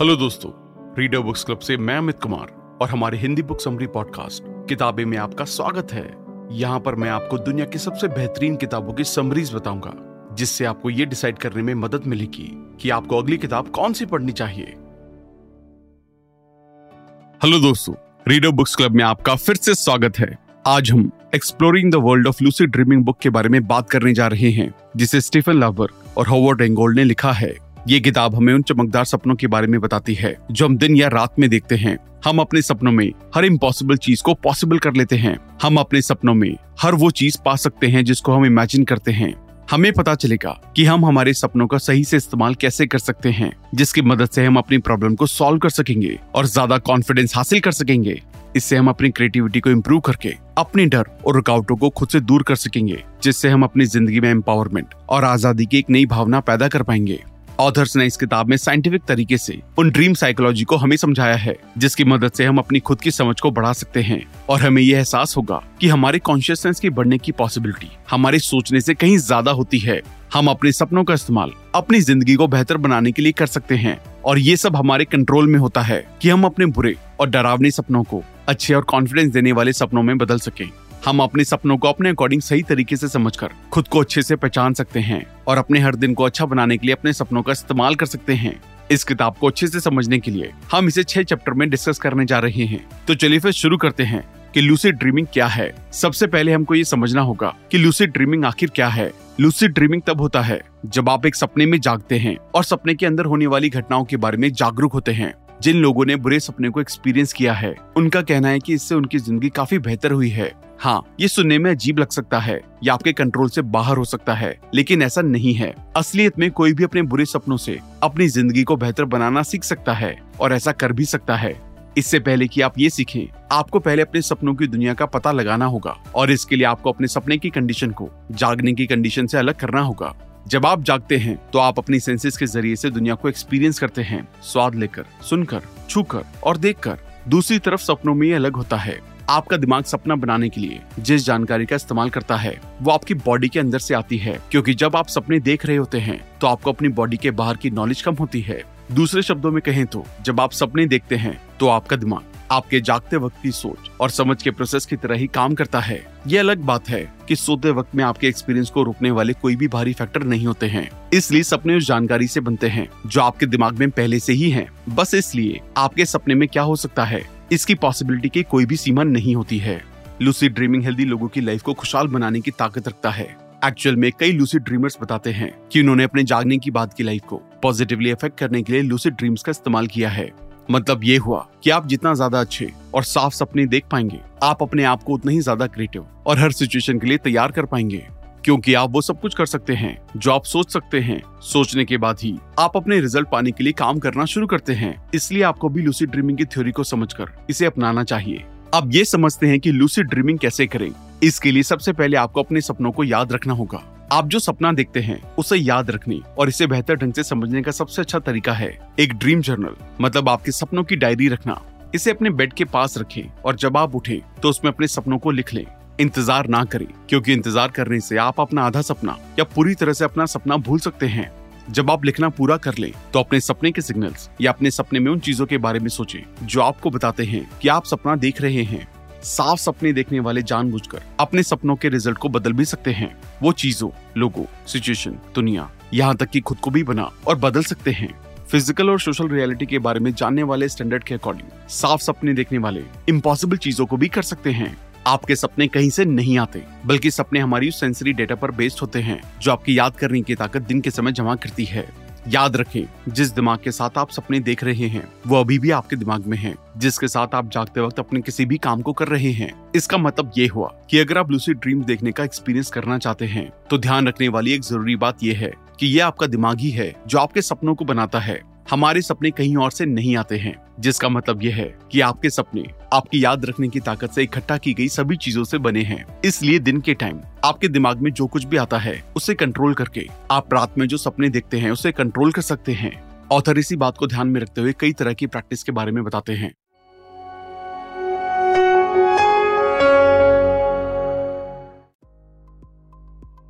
Hello दोस्तों reader books club से मैं अमित कुमार और हमारे हिंदी बुक समरी पॉडकास्ट किताबें में आपका स्वागत है। यहाँ पर मैं आपको दुनिया की सबसे बेहतरीन किताबों की समरीज बताऊँगा, जिससे आपको ये डिसाइड करने में मदद मिलेगी कि आपको अगली किताब कौन सी पढ़नी चाहिए। हेलो दोस्तों रीडर बुक्स क्लब में आपका फिर से स्वागत है। आज हम exploring the world of lucid dreaming book के बारे में बात करने जा रहे हैं, जिसे स्टीफन लावर और होवर्ड रेंगोल्ड ने लिखा है। ये किताब हमें उन चमकदार सपनों के बारे में बताती है, जो हम दिन या रात में देखते हैं। हम अपने सपनों में हर इम्पॉसिबल चीज़ को पॉसिबल कर लेते हैं। हम अपने सपनों में हर वो चीज़ पा सकते हैं, जिसको हम इमेजिन करते हैं। हमें पता चलेगा कि हम हमारे सपनों का सही से इस्तेमाल कैसे कर सकते हैं, जिसकी मदद से हम अपनी प्रॉब्लम को सॉल्व कर सकेंगे और ज़्यादा कॉन्फिडेंस हासिल कर सकेंगे। इससे हम अपनी क्रिएटिविटी को इम्प्रूव करके अपने डर और रुकावटों को खुद से दूर कर सकेंगे, जिससे हम अपनी ज़िंदगी में एम्पावरमेंट और आज़ादी की एक नई भावना पैदा कर पाएँगे। ऑथर्स ने इस किताब में साइंटिफिक तरीके से उन ड्रीम साइकोलॉजी को हमें समझाया है, जिसकी मदद से हम अपनी खुद की समझ को बढ़ा सकते हैं। और हमें यह एहसास होगा कि हमारे कॉन्शियसनेस की बढ़ने की पॉसिबिलिटी हमारे सोचने से कहीं ज़्यादा होती है। हम अपने सपनों का इस्तेमाल अपनी ज़िंदगी को बेहतर बनाने के लिए कर सकते हैं। और ये सब हमारे कंट्रोल में होता है कि हम अपने बुरे और डरावने सपनों को अच्छे और कॉन्फिडेंस देने वाले सपनों में बदल सकें। हम अपने सपनों को अपने अकॉर्डिंग सही तरीके से समझकर, खुद को अच्छे से पहचान सकते हैं और अपने हर दिन को अच्छा बनाने के लिए अपने सपनों का इस्तेमाल कर सकते हैं। इस किताब को अच्छे से समझने के लिए हम इसे छह चैप्टर में डिस्कस करने जा रहे हैं। तो चलिए फिर शुरू करते हैं कि लूसिड ड्रीमिंग क्या है। सबसे पहले हमको ये समझना होगा कि लूसिड ड्रीमिंग आखिर क्या है। लूसिड ड्रीमिंग तब होता है जब आप एक सपने में जागते हैं और सपने के अंदर होने वाली घटनाओं के बारे में जागरूक होते हैं। जिन लोगों ने बुरे सपने को एक्सपीरियंस किया है, उनका कहना है कि इससे उनकी ज़िंदगी काफ़ी बेहतर हुई है। हाँ ये सुनने में अजीब लग सकता है, या आपके कंट्रोल से बाहर हो सकता है, लेकिन ऐसा नहीं है। असलियत में कोई भी अपने बुरे सपनों से अपनी ज़िंदगी को बेहतर बनाना सीख सकता है, और ऐसा कर भी सकता है। इससे पहले कि आप ये सीखें, आपको पहले अपने सपनों की दुनिया का पता लगाना होगा, और इसके लिए आपको अपने सपने की कंडीशन को, जागने की कंडीशन से अलग करना होगा। जब आप जागते हैं तो आप अपनी सेंसेस के ज़रिए से दुनिया को एक्सपीरियंस करते हैं। स्वाद लेकर, सुनकर, छूकर और देखकर। दूसरी तरफ़ सपनों में अलग होता है। आपका दिमाग सपना बनाने के लिए जिस जानकारी का इस्तेमाल करता है, वो आपकी बॉडी के अंदर से आती है। क्योंकि जब आप सपने देख रहे होते हैं तो आपको अपनी बॉडी के बाहर की नॉलेज कम होती है। दूसरे शब्दों में कहें तो जब आप सपने देखते हैं तो आपका दिमाग आपके जागते वक्त की सोच और समझ के प्रोसेस की तरह ही काम करता है। ये अलग बात है कि सोते वक्त में आपके एक्सपीरियंस को रोकने वाले कोई भी भारी फैक्टर नहीं होते हैं। इसलिए सपने उस जानकारी से बनते हैं, जो आपके दिमाग में पहले से ही है। बस इसलिए आपके सपने में क्या हो सकता है? इसकी पॉसिबिलिटी की कोई भी सीमा नहीं होती है। लूसी ड्रीमिंग हेल्दी लोगों की लाइफ को खुशहाल बनाने की ताकत रखता है। एक्चुअल में कई लूसी ड्रीमर्स बताते हैं कि उन्होंने अपने जागने की बात की लाइफ को पॉजिटिवली इफ़ेक्ट करने के लिए लूसी ड्रीम्स का इस्तेमाल किया है। मतलब ये हुआ कि आप जितना ज़्यादा अच्छे और साफ़ सपने देख पाएँगे, आप अपने आप को उतना ही ज़्यादा क्रिएटिव और हर सिचुएशन के लिए तैयार कर पाएँगे। क्योंकि आप वो सब कुछ कर सकते हैं, जो आप सोच सकते हैं। सोचने के बाद ही आप अपने रिज़ल्ट पाने के लिए काम करना शुरू करते हैं। इसलिए आपको भी लूसी ड्रीमिंग की थ्योरी को समझकर इसे अपनाना चाहिए। अब ये समझते हैं कि लूसी ड्रीमिंग कैसे करें। इसके लिए सबसे पहले आपको अपने सपनों को याद रखना होगा। आप जो सपना देखते हैं, उसे याद रखने और इसे बेहतर ढंग से समझने का सबसे अच्छा तरीका है एक ड्रीम जर्नल मतलब आपके सपनों की डायरी रखना। इसे अपने बेड के पास रखें और जब आप उठे तो उसमें अपने सपनों को लिख लें। इंतज़ार ना करें, क्योंकि इंतज़ार करने से आप अपना आधा सपना या पूरी तरह से अपना सपना भूल सकते हैं। जब आप लिखना पूरा कर लें तो अपने सपने के सिग्नल्स या अपने सपने में उन चीज़ों के बारे में सोचें, जो आपको बताते हैं कि आप सपना देख रहे हैं। साफ़ सपने देखने वाले जानबूझकर अपने सपनों के रिज़ल्ट को बदल भी सकते हैं। वो चीज़ों, लोगों सिचुएशन दुनिया, यहाँ तक कि खुद को भी बना और बदल सकते हैं। फ़िज़िकल और सोशल रियलिटी के बारे में जानने वाले स्टैंडर्ड के अकॉर्डिंग साफ़ सपने देखने वाले इम्पॉसिबल चीज़ों को भी कर सकते हैं। आपके सपने कहीं से नहीं आते, बल्कि सपने हमारी सेंसरी डेटा पर बेस्ड होते हैं, जो आपकी याद करने की ताकत दिन के समय जमा करती है। याद रखें, जिस दिमाग के साथ आप सपने देख रहे हैं, वो अभी भी आपके दिमाग में है, जिसके साथ आप जागते वक्त अपने किसी भी काम को कर रहे हैं। इसका मतलब ये हुआ कि अगर आप लूसी ड्रीम देखने का एक्सपीरियंस करना चाहते हैं तो ध्यान रखने वाली एक ज़रूरी बात यह है कि ये आपका दिमाग ही है, जो आपके सपनों को बनाता है। हमारे सपने कहीं और से नहीं आते हैं, जिसका मतलब यह है कि आपके सपने, आपकी याद रखने की ताकत से इकट्ठा की गई सभी चीज़ों से बने हैं। इसलिए दिन के टाइम आपके दिमाग में जो कुछ भी आता है, उसे कंट्रोल करके, आप रात में जो सपने देखते हैं, उसे कंट्रोल कर सकते हैं। ऑथर इसी बात को ध्यान में रखते हुए कई तरह की प्रैक्टिस के बारे में बताते हैं।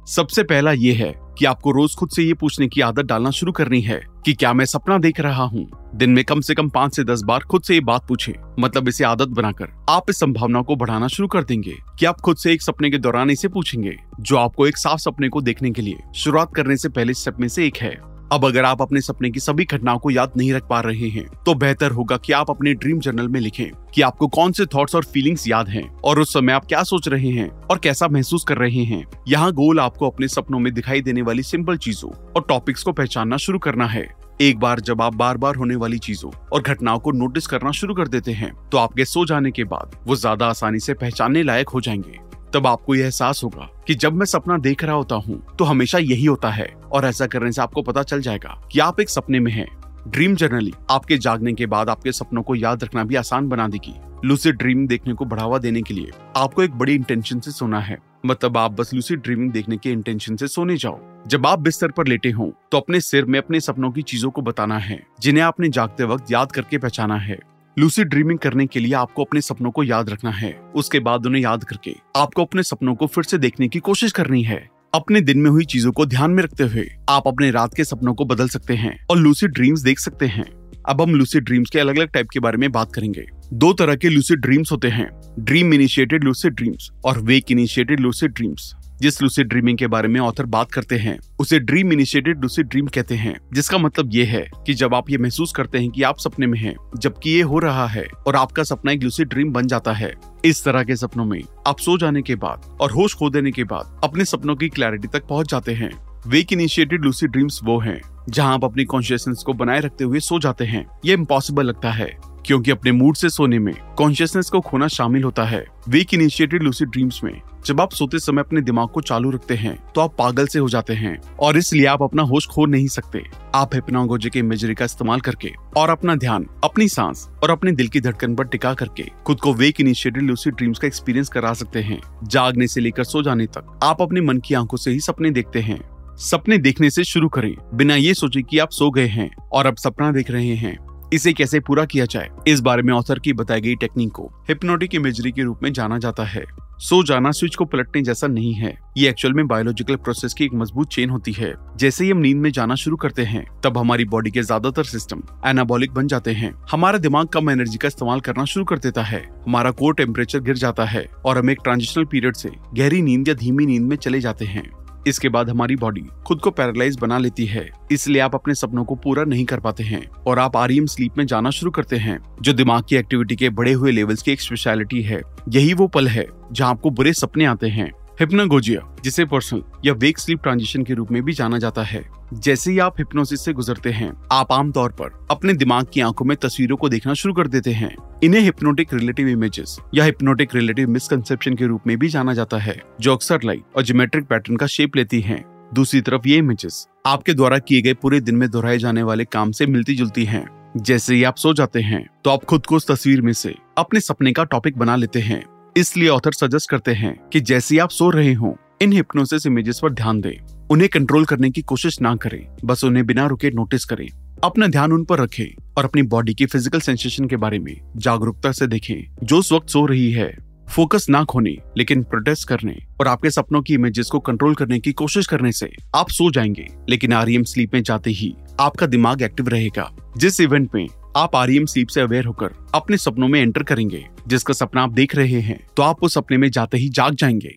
सबसे पहला ये है कि आपको रोज खुद से ये पूछने की आदत डालना शुरू करनी है कि क्या मैं सपना देख रहा हूँ? दिन में कम से कम पाँच से दस बार खुद से ये बात पूछे। मतलब इसे आदत बनाकर आप इस संभावना को बढ़ाना शुरू कर देंगे कि आप खुद से एक सपने के दौरान इसे पूछेंगे, जो आपको एक साफ़ सपने को देखने के लिए शुरुआत करने से पहले स्टेप में से एक है। अब अगर आप अपने सपने की सभी घटनाओं को याद नहीं रख पा रहे हैं तो बेहतर होगा कि आप अपने ड्रीम जर्नल में लिखें कि आपको कौन से थॉट्स और फीलिंग्स याद हैं, और उस समय आप क्या सोच रहे हैं और कैसा महसूस कर रहे हैं। यहाँ गोल आपको अपने सपनों में दिखाई देने वाली सिंपल चीज़ों और टॉपिक्स को पहचानना शुरू करना है। एक बार जब आप बार बार होने वाली चीज़ों और घटनाओं को नोटिस करना शुरू कर देते हैं तो आपके सो जाने के बाद वो ज़्यादा आसानी से पहचानने लायक हो जाएँगे। तब आपको यह एहसास होगा कि जब मैं सपना देख रहा होता हूँ तो हमेशा यही होता है। और ऐसा करने से आपको पता चल जाएगा कि आप एक सपने में हैं। ड्रीम जर्नली आपके जागने के बाद आपके सपनों को याद रखना भी आसान बना देगी। लूसिड ड्रीमिंग देखने को बढ़ावा देने के लिए आपको एक बड़ी इंटेंशन से सोना है। मतलब आप बस लूसिड ड्रीमिंग देखने के इंटेंशन से सोने जाओ। जब आप बिस्तर पर लेटे हो तो अपने सिर में अपने सपनों की चीज़ों को बताना है, जिन्हें आपने जागते वक्त याद करके पहचाना है। लूसी ड्रीमिंग करने के लिए आपको अपने सपनों को याद रखना है। उसके बाद उन्हें याद करके आपको अपने सपनों को फिर से देखने की कोशिश करनी है। अपने दिन में हुई चीज़ों को ध्यान में रखते हुए आप अपने रात के सपनों को बदल सकते हैं और लूसी ड्रीम्स देख सकते हैं। अब हम लूसी ड्रीम्स के अलग अलग टाइप के बारे में बात करेंगे। दो तरह के लूसी ड्रीम्स होते हैं। ड्रीम इनिशिएटेड लूसी ड्रीम्स और वेक इनिशिएटेड लूसी ड्रीम्स जिस लूसिड ड्रीमिंग के बारे में ऑथर बात करते हैं, उसे ड्रीम इनिशिएटेड लूसिड ड्रीम कहते हैं, जिसका मतलब ये है कि जब आप ये महसूस करते हैं कि आप सपने में हैं, जबकि ये हो रहा है और आपका सपना एक लूसिड ड्रीम बन जाता है, इस तरह के सपनों में आप सो जाने के बाद और होश खो देने के बाद अपने सपनों की क्लैरिटी तक पहुँच जाते हैं। वेक इनिशिएटेड लूसिड ड्रीम्स वो हैं, जहाँ आप अपनी कॉन्शियसनेस को बनाए रखते हुए सो जाते हैं। ये इम्पॉसिबल लगता है, क्योंकि अपने मूड से सोने में कॉन्शियसनेस को खोना शामिल होता है। वीक इनिशिएटेड लूसिड ड्रीम्स में जब आप सोते समय अपने दिमाग को चालू रखते हैं तो आप पागल से हो जाते हैं, और इसलिए आप अपना होश खो नहीं सकते। आप हिप्नागोजी के इमेजरी का इस्तेमाल करके, और अपना ध्यान, अपनी सांस, और अपने दिल की धड़कन पर टिका करके, खुद को वेक इनिशिएटेड लूसिड ड्रीम्स का एक्सपीरियंस करा सकते हैं। जागने से लेकर सो जाने तक, आप अपने मन की आँखों से ही सपने देखते हैं। सपने देखने से शुरू करें, बिना ये सोचे कि आप सो गए हैं, और अब सपना देख रहे हैं। इसे कैसे पूरा किया जाए? इस बारे में ऑथर की बताई गई टेक्निक को हिप्नोटिक इमेजरी के रूप में जाना जाता है। सो जाना स्विच को पलटने जैसा नहीं है। ये एक्चुअल में बायोलॉजिकल प्रोसेस की एक मज़बूत चेन होती है। जैसे ही हम नींद में जाना शुरू करते हैं, तब हमारी बॉडी के ज़्यादातर सिस्टम एनाबॉलिक बन जाते हैं। हमारा दिमाग कम एनर्जी का इस्तेमाल करना शुरू कर देता है। हमारा कोर टेम्परेचर गिर जाता है और हम एक ट्रांजिशनल पीरियड से गहरी नींद या धीमी नींद में चले जाते हैं। इसके बाद हमारी बॉडी खुद को पैरालाइज बना लेती है। इसलिए आप अपने सपनों को पूरा नहीं कर पाते हैं और आप आरियम स्लीप में जाना शुरू करते हैं, जो दिमाग की एक्टिविटी के बढ़े हुए लेवल्स की एक स्पेशलिटी है। यही वो पल है जहाँ आपको बुरे सपने आते हैं। हिप्नागोजिया जिसे पर्सनल या वेक स्लीप ट्रांजिशन के रूप में भी जाना जाता है। जैसे ही आप हिप्नोसिस से गुजरते हैं, आप आमतौर पर अपने दिमाग की आँखों में तस्वीरों को देखना शुरू कर देते हैं। इन्हें हिप्नोटिक रिलेटिव इमेजेस या हिप्नोटिक रिलेटिव मिसकंसेप्शन के रूप में भी जाना जाता है, जो अक्सर लाइट और ज्योमेट्रिक पैटर्न का शेप लेती है। दूसरी तरफ़ ये इमेजेस आपके द्वारा किए गए पूरे दिन में दोहराए जाने वाले काम से मिलती जुलती हैं। जैसे ही आप सो जाते हैं तो आप खुद को उस तस्वीर में से अपने सपने का टॉपिक बना लेते हैं। इसलिए ऑथर सजेस्ट करते हैं कि जैसे आप सो रहे हो, इन हिप्नोसिस इमेजेस पर ध्यान दें। उन्हें कंट्रोल करने की कोशिश ना करें, बस उन्हें बिना रुके नोटिस करें। अपना ध्यान उन पर रखें और अपनी बॉडी की फ़िज़िकल सेंसेशन के बारे में जागरूकता से देखें। जो उस वक्त सो रही है फोकस ना खोने, लेकिन प्रोटेस्ट करने और आपके सपनों की इमेजेस को कंट्रोल करने की कोशिश करने से आप सो जाएँगे। लेकिन आरईएम स्लीप में जाते ही आपका दिमाग एक्टिव रहेगा। जिस इवेंट में आप आरईएम स्लीप से अवेयर होकर अपने सपनों में एंटर करेंगे, जिसका सपना आप देख रहे हैं तो आप उस सपने में जाते ही जाग जाएँगे।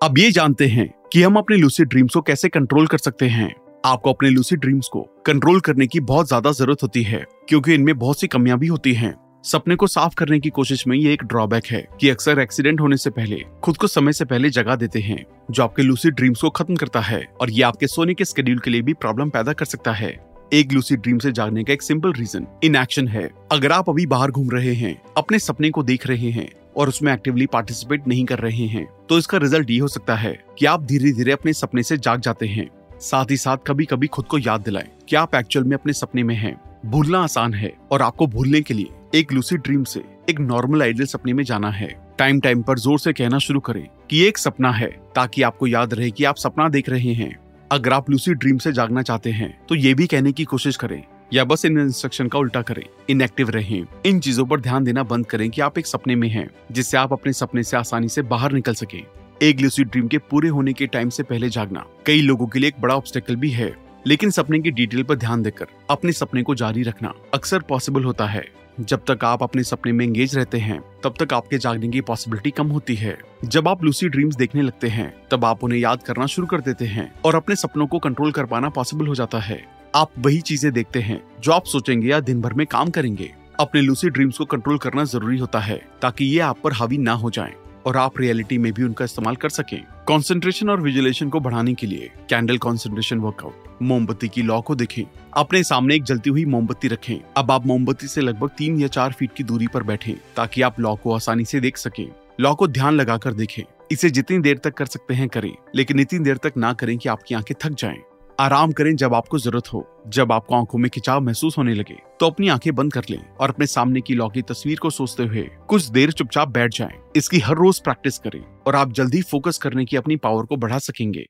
अब ये जानते हैं कि हम अपने लूसी ड्रीम्स को कैसे कंट्रोल कर सकते हैं। आपको अपने लूसी ड्रीम्स को कंट्रोल करने की बहुत ज़्यादा ज़रूरत होती है, क्योंकि इनमें बहुत सी कमियाँ भी होती हैं। सपने को साफ़ करने की कोशिश में ये एक ड्रॉबैक है कि अक्सर एक्सीडेंट होने से पहले खुद को समय से पहले जगा देते हैं। जो आपके लूसी ड्रीम्स को खत्म करता है और ये आपके सोने के स्केड्यूल के लिए भी प्रॉब्लम पैदा कर सकता है। एक लूसी ड्रीम से जागने का एक सिंपल रीजन इन एक्शन है। अगर आप अभी बाहर घूम रहे हैं, अपने सपने को देख रहे हैं और उसमें एक्टिवली पार्टिसिपेट नहीं कर रहे हैं तो इसका रिज़ल्ट ये हो सकता है कि आप धीरे धीरे अपने सपने से जाग जाते हैं। साथ ही साथ कभी कभी खुद को याद दिलाएँ कि आप एक्चुअल में अपने सपने में हैं। भूलना आसान है और आपको भूलने के लिए एक लूसी ड्रीम से एक नॉर्मल आइडियल सपने में जाना है। टाइम टाइम पर ज़ोर से कहना शुरू करें। कि एक सपना है, ताकि आपको याद रहे कि आप सपना देख रहे हैं। अगर आप लूसी ड्रीम से जागना चाहते हैं तो ये भी कहने की कोशिश करें, या बस इन इंस्ट्रक्शन का उल्टा करें इनएक्टिव रहें। इन चीज़ों पर ध्यान देना बंद करें कि आप एक सपने में हैं, जिससे आप अपने सपने से आसानी से बाहर निकल सके। एक लूसी ड्रीम के पूरे होने के टाइम से पहले जागना, कई लोगों के लिए एक बड़ा ऑब्स्टेकल भी है। लेकिन सपने की डिटेल पर ध्यान देकर, अपने सपने को जारी रखना अक्सर पॉसिबल होता है। जब तक आप अपने सपने में एंगेज रहते हैं, तब तक आपके जागने की पॉसिबिलिटी कम होती है। जब आप लूसी ड्रीम्स देखने लगते हैं, तब आप उन्हें याद करना शुरू कर देते हैं और अपने सपनों को कंट्रोल कर पाना पॉसिबल हो जाता है। आप वही चीज़ें देखते हैं, जो आप सोचेंगे या दिन भर में काम करेंगे। अपने लूसी ड्रीम्स को कंट्रोल करना ज़रूरी होता है, ताकि ये आप पर हावी ना हो जाएँ। और आप रियलिटी में भी उनका इस्तेमाल कर सकें। कंसंट्रेशन और विजुलेशन को बढ़ाने के लिए कैंडल कंसंट्रेशन वर्कआउट मोमबत्ती की लॉ को देखें। अपने सामने एक जलती हुई मोमबत्ती रखें। अब आप मोमबत्ती से लगभग तीन या चार फीट की दूरी पर बैठें ताकि आप लॉ को आसानी से देख सकें। लॉ को ध्यान लगाकर देखें। इसे जितनी देर तक कर सकते हैं करें, लेकिन इतनी देर तक ना करें कि आपकी आँखें थक जाएँ। आराम करें जब आपको ज़रूरत हो। जब आपको आँखों में खिंचाव महसूस होने लगे तो अपनी आँखें बंद कर लें और अपने सामने की लॉ की तस्वीर को सोचते हुए कुछ देर चुपचाप बैठ जाएँ। इसकी हर रोज प्रैक्टिस करें और आप जल्दी फोकस करने की अपनी पावर को बढ़ा सकेंगे।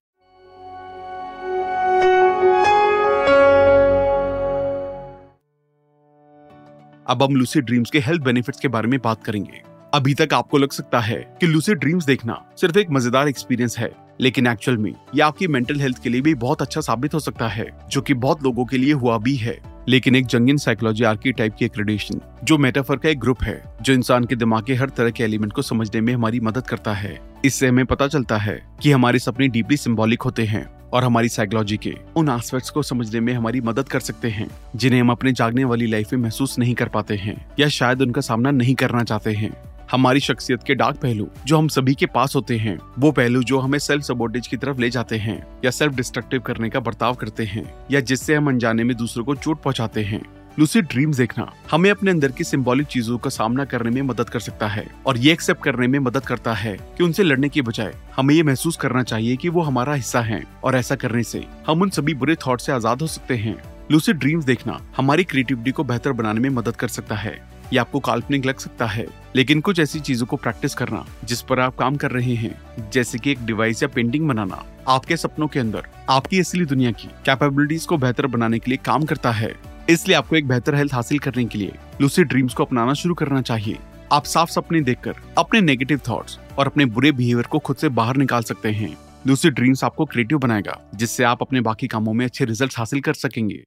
अब हम लूसी ड्रीम्स के हेल्थ बेनिफिट्स के बारे में बात करेंगे। अभी तक आपको लग सकता है कि लूसी ड्रीम्स देखना सिर्फ़ एक मज़ेदार एक्सपीरियंस है। लेकिन एक्चुअल में ये आपकी मेंटल हेल्थ के लिए भी बहुत अच्छा साबित हो सकता है, जो कि बहुत लोगों के लिए हुआ भी है। लेकिन एक जंगिन साइकोलॉजी आर्की टाइप की एक्रेडिशन जो मेटाफर का एक ग्रुप है, जो इंसान के दिमाग के हर तरह के एलिमेंट को समझने में हमारी मदद करता है। इससे हमें पता चलता है कि हमारे सपने डीपली सिंबॉलिक होते हैं और हमारी साइकोलॉजी के उन एस्पेक्ट्स को समझने में हमारी मदद कर सकते हैं, जिन्हें हम अपने जागने वाली लाइफ में महसूस नहीं कर पाते हैं या शायद उनका सामना नहीं करना चाहते हैं। हमारी शख्सियत के डार्क पहलू, जो हम सभी के पास होते हैं, वो पहलू जो हमें सेल्फ सबोर्टेज की तरफ़ ले जाते हैं, या सेल्फ डिस्ट्रक्टिव करने का बर्ताव करते हैं, या जिससे हम अनजाने में दूसरों को चोट पहुंचाते हैं। लूसिड ड्रीम्स देखना, हमें अपने अंदर की सिंबॉलिक चीज़ों का सामना करने में मदद कर सकता है, और ये एक्सेप्ट करने में मदद करता है कि उनसे लड़ने के बजाय, हमें ये महसूस करना चाहिए कि वो हमारा हिस्सा है, और ऐसा करने से, हम उन सभी बुरे थॉट से आज़ाद हो सकते हैं। लूसिड ड्रीम्स देखना, हमारी क्रिएटिविटी को बेहतर बनाने में मदद कर सकता है। ये आपको काल्पनिक लग सकता है, लेकिन कुछ ऐसी चीज़ों को प्रैक्टिस करना, जिस पर आप काम कर रहे हैं, जैसे कि एक डिवाइस या पेंटिंग बनाना, आपके सपनों के अंदर, आपकी असली दुनिया की कैपेबिलिटीज को बेहतर बनाने के लिए काम करता है। इसलिए आपको एक बेहतर हेल्थ हासिल करने के लिए लूसी ड्रीम्स को अपनाना शुरू करना चाहिए। आप साफ़ सपने देखकर अपने नेगेटिव थॉट्स और अपने बुरे बिहेवियर को खुद से बाहर निकाल सकते हैं। लूसी ड्रीम्स आपको क्रिएटिव बनाएगा, जिससे आप अपने बाकी कामों में अच्छे रिज़ल्ट हासिल कर सकेंगे।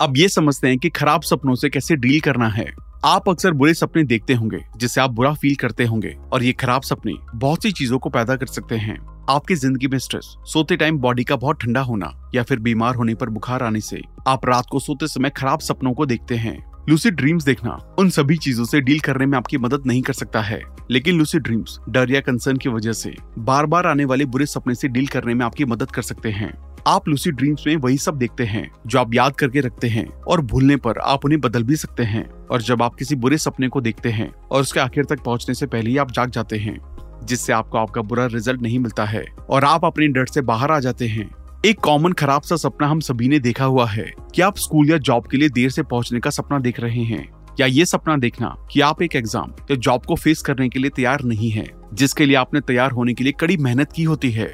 अब ये समझते हैं कि खराब सपनों से कैसे डील करना है। आप अक्सर बुरे सपने देखते होंगे, जिससे आप बुरा फील करते होंगे, और ये खराब सपने बहुत सी चीज़ों को पैदा कर सकते हैं। आपकी ज़िंदगी में स्ट्रेस, सोते टाइम बॉडी का बहुत ठंडा होना, या फिर बीमार होने पर बुखार आने से, आप रात को सोते समय खराब सपनों को देखते हैं। लूसी ड्रीम्स देखना, उन सभी चीज़ों से डील करने में आपकी मदद नहीं कर सकता है। लेकिन लूसी ड्रीम्स डर या कंसर्न की वजह से बार बार आने वाले बुरे सपने से डील करने में आपकी मदद कर सकते हैं। आप लूसी ड्रीम्स में वही सब देखते हैं, जो आप याद करके रखते हैं और भूलने पर आप उन्हें बदल भी सकते हैं। और जब आप किसी बुरे सपने को देखते हैं और उसके आखिर तक पहुँचने से पहले ही आप जाग जाते हैं, जिससे आपको आपका बुरा रिज़ल्ट नहीं मिलता है और आप अपने डर से बाहर आ जाते हैं। एक कॉमन खराब सा सपना हम सभी ने देखा हुआ है कि आप स्कूल या जॉब के लिए देर से पहुँचने का सपना देख रहे हैं। या ये सपना देखना कि आप एक एग्ज़ाम या जॉब को फेस करने के लिए तैयार नहीं है, जिसके लिए आपने तैयार होने के लिए कड़ी मेहनत की होती है।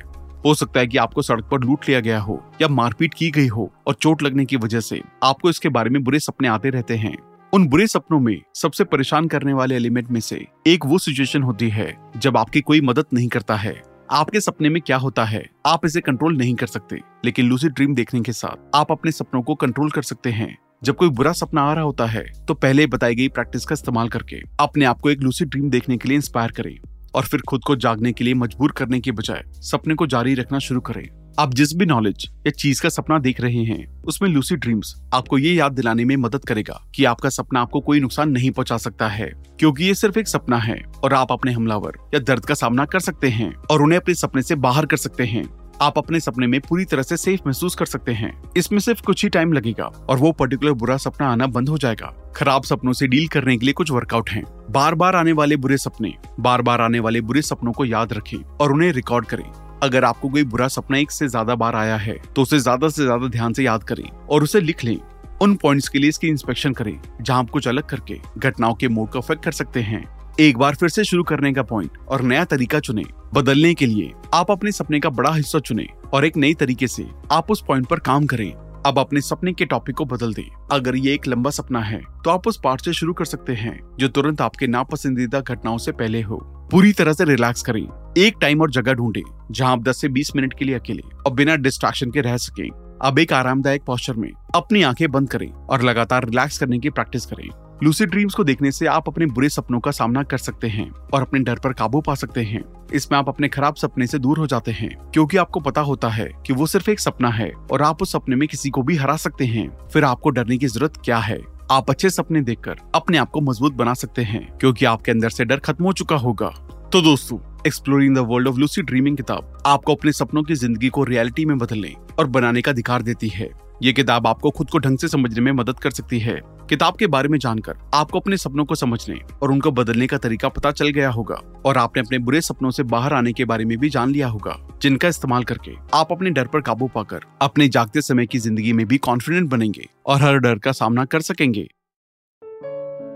हो सकता है कि आपको सड़क पर लूट लिया गया हो या मारपीट की गई हो और चोट लगने की वजह से आपको इसके बारे में बुरे सपने आते रहते हैं। उन बुरे सपनों में सबसे परेशान करने वाले एलिमेंट में से एक वो सिचुएशन होती है जब आपकी कोई मदद नहीं करता है। आपके सपने में क्या होता है, आप इसे कंट्रोल नहीं कर सकते, लेकिन लूसी ड्रीम देखने के साथ आप अपने सपनों को कंट्रोल कर सकते हैं। जब कोई बुरा सपना आ रहा होता है तो पहले बताई गई प्रैक्टिस का इस्तेमाल करके अपने आप को एक लूसी ड्रीम देखने के लिए इंस्पायर करें। और फिर खुद को जागने के लिए, मजबूर करने के बजाय सपने को जारी रखना शुरू करें। आप जिस भी नॉलेज या चीज़ का सपना देख रहे हैं, उसमें लूसी ड्रीम्स आपको ये याद दिलाने में मदद करेगा कि आपका सपना आपको कोई नुकसान नहीं पहुँचा सकता है, क्योंकि ये सिर्फ़ एक सपना है और आप अपने हमलावर या दर्द का सामना कर सकते हैं और उन्हें अपने सपने से बाहर कर सकते हैं। आप अपने सपने में पूरी तरह से सेफ़ महसूस कर सकते हैं। इसमें सिर्फ़ कुछ ही टाइम लगेगा और वो पर्टिकुलर बुरा सपना आना बंद हो जाएगा। खराब सपनों से डील करने के लिए कुछ वर्कआउट हैं। बार बार आने वाले बुरे सपने बार बार आने वाले बुरे सपनों को याद रखें और उन्हें रिकॉर्ड करें। अगर आपको कोई बुरा सपना एक से ज़्यादा बार आया है तो उसे ज़्यादा से ज़्यादा ध्यान से याद करें और उसे लिख लें। उन पॉइंट्स के लिए इसकी इंस्पेक्शन करें, जहाँ आप कुछ अलग करके घटनाओं के मोड को अफेक्ट कर सकते हैं। एक बार फिर से शुरू करने का पॉइंट और नया तरीका चुने। बदलने के लिए आप अपने सपने का बड़ा हिस्सा चुने और एक नई तरीके से आप उस पॉइंट पर काम करें। अब अपने सपने के टॉपिक को बदल दें। अगर ये एक लंबा सपना है तो आप उस पार्ट से शुरू कर सकते हैं, जो तुरंत आपके नापसंदीदा घटनाओं से पहले हो। पूरी तरह से रिलैक्स करें। एक टाइम और जगह ढूंढें, जहाँ आप 10 से 20 मिनट के लिए अकेले और बिना डिस्ट्रैक्शन के रह सकें। अब एक आरामदायक पॉस्चर में अपनी आँखें बंद करें और लगातार रिलैक्स करने की प्रैक्टिस करें। लूसी ड्रीम्स को देखने से आप अपने बुरे सपनों का सामना कर सकते हैं और अपने डर पर काबू पा सकते हैं। इसमें आप अपने खराब सपने से दूर हो जाते हैं, क्योंकि आपको पता होता है कि वो सिर्फ़ एक सपना है और आप उस सपने में किसी को भी हरा सकते हैं। फिर आपको डरने की ज़रूरत क्या है? आप अच्छे सपने देखकर अपने आप को मज़बूत बना सकते हैं, क्योंकि आपके अंदर से डर खत्म हो चुका होगा। तो दोस्तों exploring the world of lucid dreaming किताब आपको अपने सपनों की ज़िंदगी को रियलिटी में बदलने और बनाने का अधिकार देती है। ये किताब आपको खुद को ढंग से समझने में मदद कर सकती है। किताब के बारे में जानकर आपको अपने सपनों को समझने और उनको बदलने का तरीका पता चल गया होगा। और आपने अपने बुरे सपनों से बाहर आने के बारे में भी जान लिया होगा, जिनका इस्तेमाल करके आप अपने डर पर काबू पाकर अपने जागते समय की ज़िंदगी में भी कॉन्फिडेंट बनेंगे और हर डर का सामना कर सकेंगे।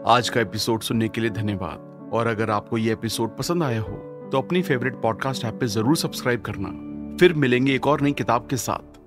आज का एपिसोड सुनने के लिए धन्यवाद। और अगर आपको ये एपिसोड पसंद आया हो तो अपनी फेवरेट पॉडकास्ट ऐप पे ज़रूर सब्सक्राइब करना। फिर मिलेंगे एक और नई किताब के साथ।